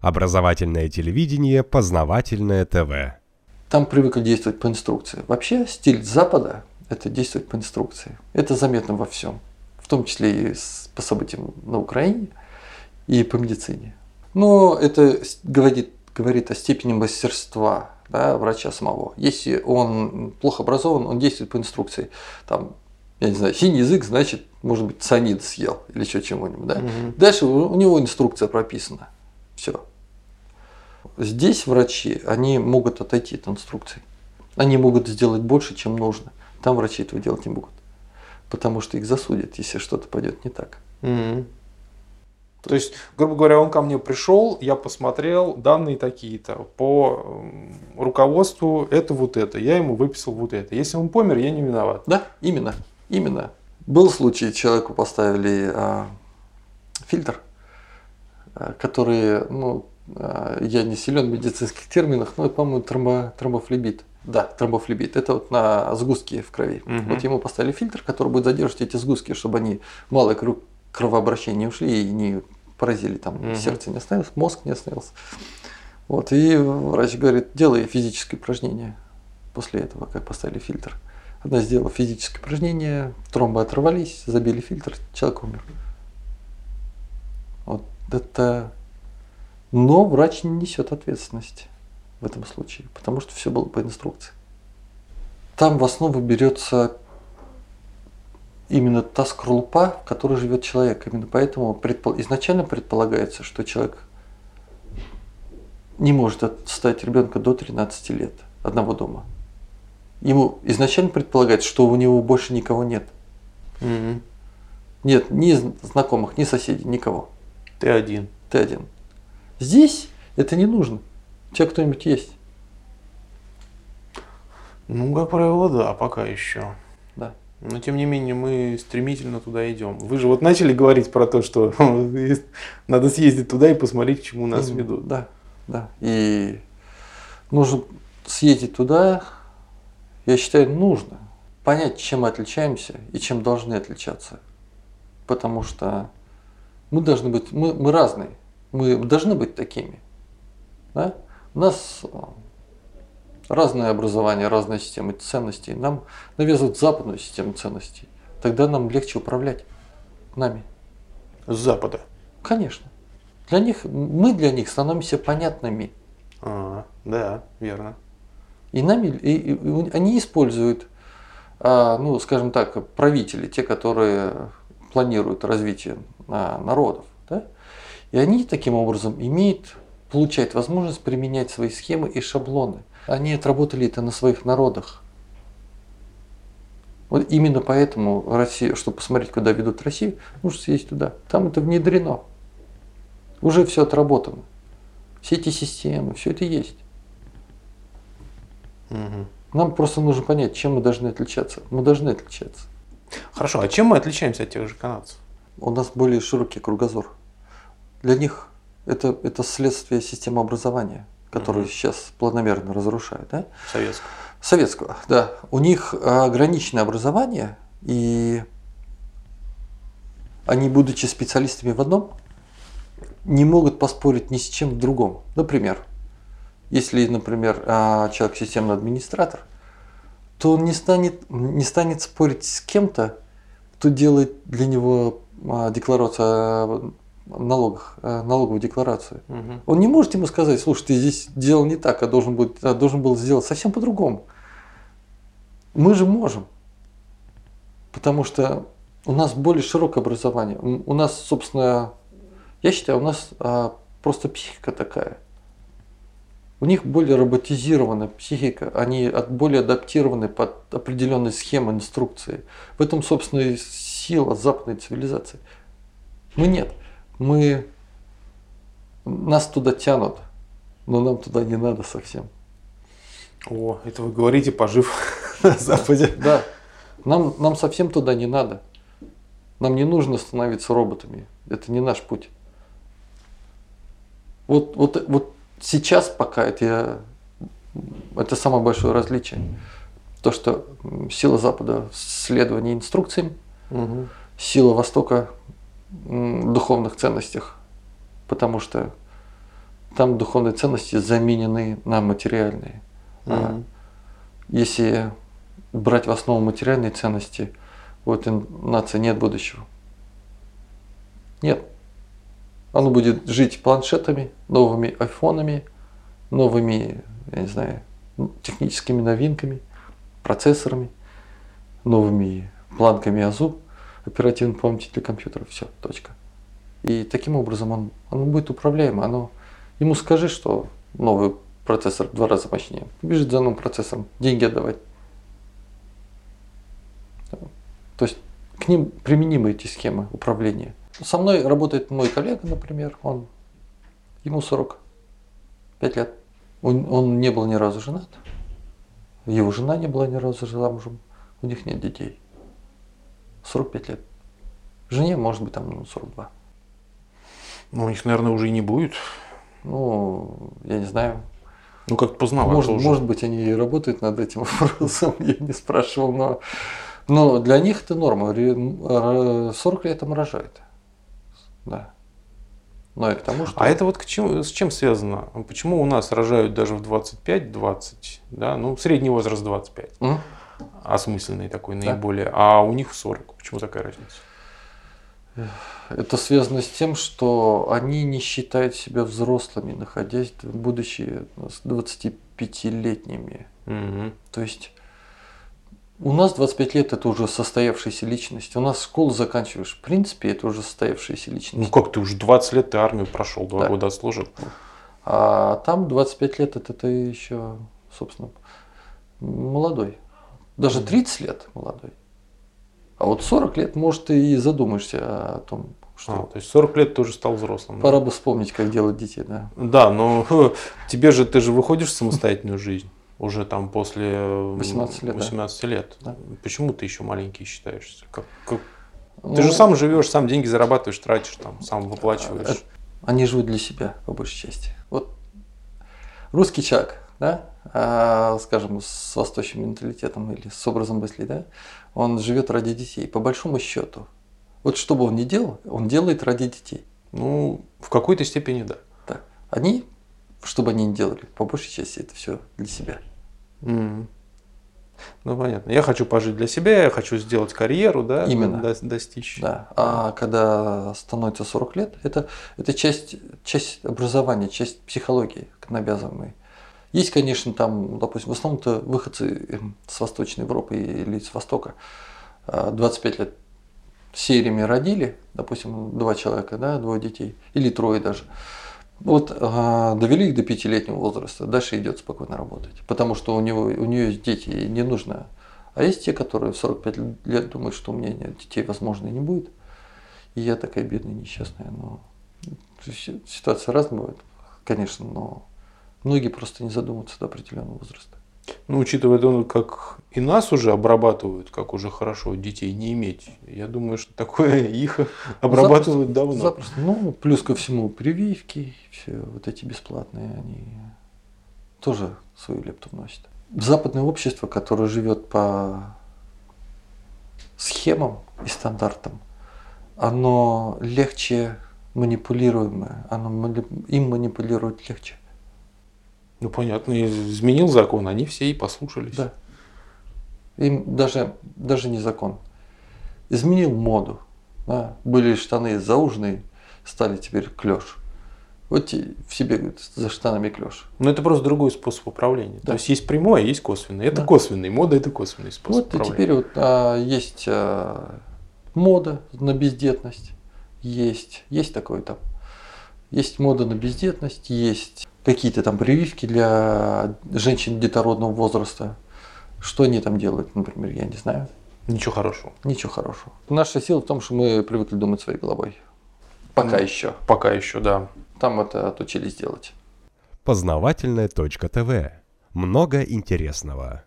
Образовательное телевидение, познавательное ТВ. Там привыкли действовать по инструкции. Вообще стиль Запада – это действовать по инструкции. Это заметно во всем, в том числе и по событиям на Украине и по медицине. Но это говорит, говорит о степени мастерства да, врача самого. Если он плохо образован, он действует по инструкции. Там, я не знаю, синий язык, значит, может быть, цианид съел или еще чего-нибудь. Да? Угу. Дальше у него инструкция прописана. Здесь врачи, они могут отойти от инструкций. Они могут сделать больше, чем нужно. Там врачи этого делать не могут. Потому что их засудят, если что-то пойдет не так. Угу. То есть, грубо говоря, он ко мне пришел, я посмотрел данные такие-то. По руководству это вот это. Я ему выписал вот это. Если он помер, я не виноват. Да, именно. Именно. Был случай, человеку поставили а, фильтр, а, который, ну, я не силен в медицинских терминах, но, по-моему, тромбо, тромбофлебит. Да, тромбофлебит. Это вот на сгустки в крови. Угу. Вот ему поставили фильтр, который будет задерживать эти сгустки, чтобы они малое кровообращение ушли и не поразили, там угу. сердце не остановилось, мозг не остановился. Вот, и врач говорит, делай физическое упражнение после этого, как поставили фильтр. Она сделала физическое упражнение, тромбы оторвались, забили фильтр, человек умер. Вот это... Но врач не несет ответственности в этом случае, потому что все было по инструкции. Там в основу берется именно та скорлупа, в которой живет человек. Именно поэтому предпол... изначально предполагается, что человек не может оставить ребенка до 13 лет одного дома. Ему изначально предполагается, что у него больше никого нет. Угу. Нет ни знакомых, ни соседей, никого. Ты один. Ты один. Здесь это не нужно. У тебя кто-нибудь есть? Ну, как правило, да, пока еще. Да. Но тем не менее мы стремительно туда идем. Вы же вот начали говорить про то, что надо съездить туда и посмотреть, к чему нас ведут. Да, да. И нужно съездить туда, я считаю, нужно понять, чем мы отличаемся и чем должны отличаться. Потому что мы должны быть, мы, мы разные, мы должны быть такими. Да? У нас э, разное образование, разная система ценностей. Нам навязывают западную систему ценностей. Тогда нам легче управлять нами. С Запада? Конечно. Для них, мы для них становимся понятными. А, да, верно. И, нами, и, и они используют, а, ну, скажем так, правители, те, которые планируют развитие а, народов. И они таким образом имеют, получают возможность применять свои схемы и шаблоны. Они отработали это на своих народах. Вот именно поэтому Россия, чтобы посмотреть, куда ведут Россию, нужно съездить туда. Там это внедрено. Уже все отработано. Все эти системы, все это есть. Угу. Нам просто нужно понять, чем мы должны отличаться. Мы должны отличаться. Хорошо, а чем мы отличаемся от тех же канадцев? У нас более широкий кругозор. Для них это, это следствие системы образования, которую угу. сейчас планомерно разрушают. Да? Советского. Советского, да. У них ограниченное образование, и они, будучи специалистами в одном, не могут поспорить ни с чем в другом. Например, если, например, а, человек системный администратор, то он не станет, не станет спорить с кем-то, кто делает для него а, декларацию налогах, налоговую декларацию. Угу. Он не может ему сказать, слушай, ты здесь делал не так, а должен, был, а должен был сделать совсем по-другому. Мы же можем. Потому что у нас более широкое образование. У нас, собственно, я считаю, у нас а, просто психика такая. У них более роботизированная психика, они более адаптированы под определенные схемы, инструкции. В этом, собственно, и сила западной цивилизации. Мы нет. Мы нас туда тянут, но нам туда не надо совсем. О, это вы говорите, пожив на Западе. Да. Нам, нам совсем туда не надо. Нам не нужно становиться роботами. Это не наш путь. Вот, вот, вот сейчас пока это, это самое большое различие. То, что сила Запада в следовании инструкциям, угу. сила Востока духовных ценностях. Потому что там духовные ценности заменены на материальные. А Мгм. если брать в основу материальные ценности, у этой нации нет будущего. Нет. Оно будет жить планшетами, новыми айфонами, новыми, я не знаю, техническими новинками, процессорами, новыми планками АЗУ, оперативной памяти для компьютера. Все, точка. И таким образом он, оно будет управляемо. Оно, ему скажи, что новый процессор в два раза мощнее. Бежит за новым процессором, деньги отдавать. То есть к ним применимы эти схемы управления. Со мной работает мой коллега, например, он, ему 45 лет. Он, он не был ни разу женат. Его жена не была ни разу замужем. У них нет детей. 45 лет. Жене может быть там ну, 42. Ну, у них, наверное, уже и не будет. Ну, я не знаю. Ну, как-то поздновато Может, уже. может быть, они и работают над этим вопросом, я не спрашивал, но, но для них это норма. Ре- р- 40 лет им рожают. Да. Но и к тому, что... А это вот к чему, с чем связано? Почему у нас рожают даже в 25-20, да, ну, средний возраст 25, М? Осмысленный такой Да. наиболее, а у них в 40. Почему такая разница? Это связано с тем, что они не считают себя взрослыми, находясь, будучи с 25-летними. Мгм. То есть у нас 25 лет это уже состоявшаяся личность. У нас школу заканчиваешь. В принципе, это уже состоявшаяся Ну личность. как ты уже 20 лет ты армию прошел, два Да. года отслужил. А там 25 лет это ты еще, собственно, молодой. Даже 30 лет молодой. А вот 40 лет, может, ты и задумаешься о том, что А, то есть 40 лет ты уже стал взрослым. да? пора бы вспомнить, как делать детей, да. Да, но хе, тебе же ты же выходишь в самостоятельную жизнь уже там после э, 18 лет, да. 18 лет. Да. Почему ты еще маленький считаешься? Как- как- Ну, Ты же сам живешь, сам деньги зарабатываешь, тратишь, там, сам выплачиваешь. Это- Они живут для себя, по большей части. Вот русский человек, да, скажем, с восточным менталитетом или с образом мысли, да, он живет ради детей, по большому счету. Вот что бы он ни делал, он делает ради детей. Ну, в какой-то степени да. Да. Они, что бы они ни делали, по большей части это все для себя. М. Ну, понятно. Я хочу пожить для себя, я хочу сделать карьеру, да, Именно. до- достичь. Да. А когда становится 40 лет, это, это часть, часть образования, часть психологии навязываемой. Есть, конечно, там, допустим, в основном-то выходцы эм, с Восточной Европы или с Востока а, 25 лет сериями родили, допустим, два человека, да, двое детей, или трое даже. Вот а, довели их до пятилетнего возраста, дальше идет спокойно работать, потому что у него у нее есть дети, и не нужно. А есть те, которые в 45 лет думают, что у меня нет детей, возможно, и не будет. И я такая бедная, несчастная. Но ситуация разная бывает, конечно, но многие просто не задумываются до определенного возраста. Ну, учитывая то, как и нас уже обрабатывают, как уже хорошо детей не иметь, я думаю, что такое их обрабатывают давно. Запросто. Ну, плюс ко всему прививки, все вот эти бесплатные, они тоже свою лепту вносят. Западное общество, которое живет по схемам и стандартам, оно легче манипулируемое, оно им манипулировать легче. Ну, понятно, изменил закон, они все и послушались. Да. Им даже, даже не закон. Изменил моду. да. Были штаны зауженные, стали теперь клеш. Вот все бегают за штанами клеш. Но это просто другой способ управления. Да. То есть есть прямой, а есть косвенный. Это Да. косвенный, мода это косвенный способ Вот и управления. теперь вот а, есть а, мода на бездетность. Есть, есть такое там. Есть мода на бездетность, есть какие-то там прививки для женщин детородного возраста. Что они там делают, например, я не знаю. Ничего хорошего. Ничего хорошего. Наша сила в том, что мы привыкли думать своей головой. Пока Ну. еще. Пока еще, да. Там это отучились делать. Познавательная точка ТВ. Много интересного.